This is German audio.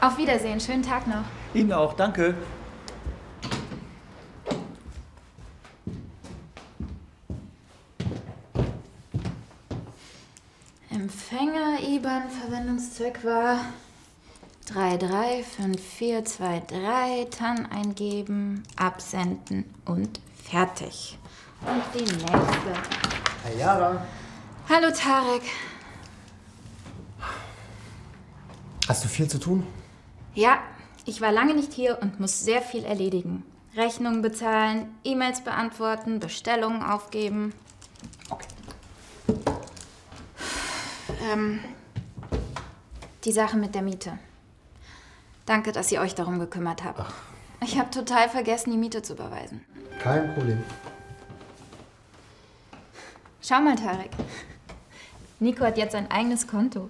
Auf Wiedersehen, schönen Tag noch. Ihnen auch, danke. Empfänger IBAN Verwendungszweck war 335423 TAN eingeben, absenden und fertig. Und die nächste. Herr Jara. Hallo Tarek. Hast du viel zu tun? Ja, ich war lange nicht hier und muss sehr viel erledigen. Rechnungen bezahlen, E-Mails beantworten, Bestellungen aufgeben. Okay. Ähm, die Sache mit der Miete. Danke, dass ihr euch darum gekümmert habt. Ich habe total vergessen, die Miete zu überweisen. Kein Problem. Schau mal, Tarek. Nico hat jetzt ein eigenes Konto.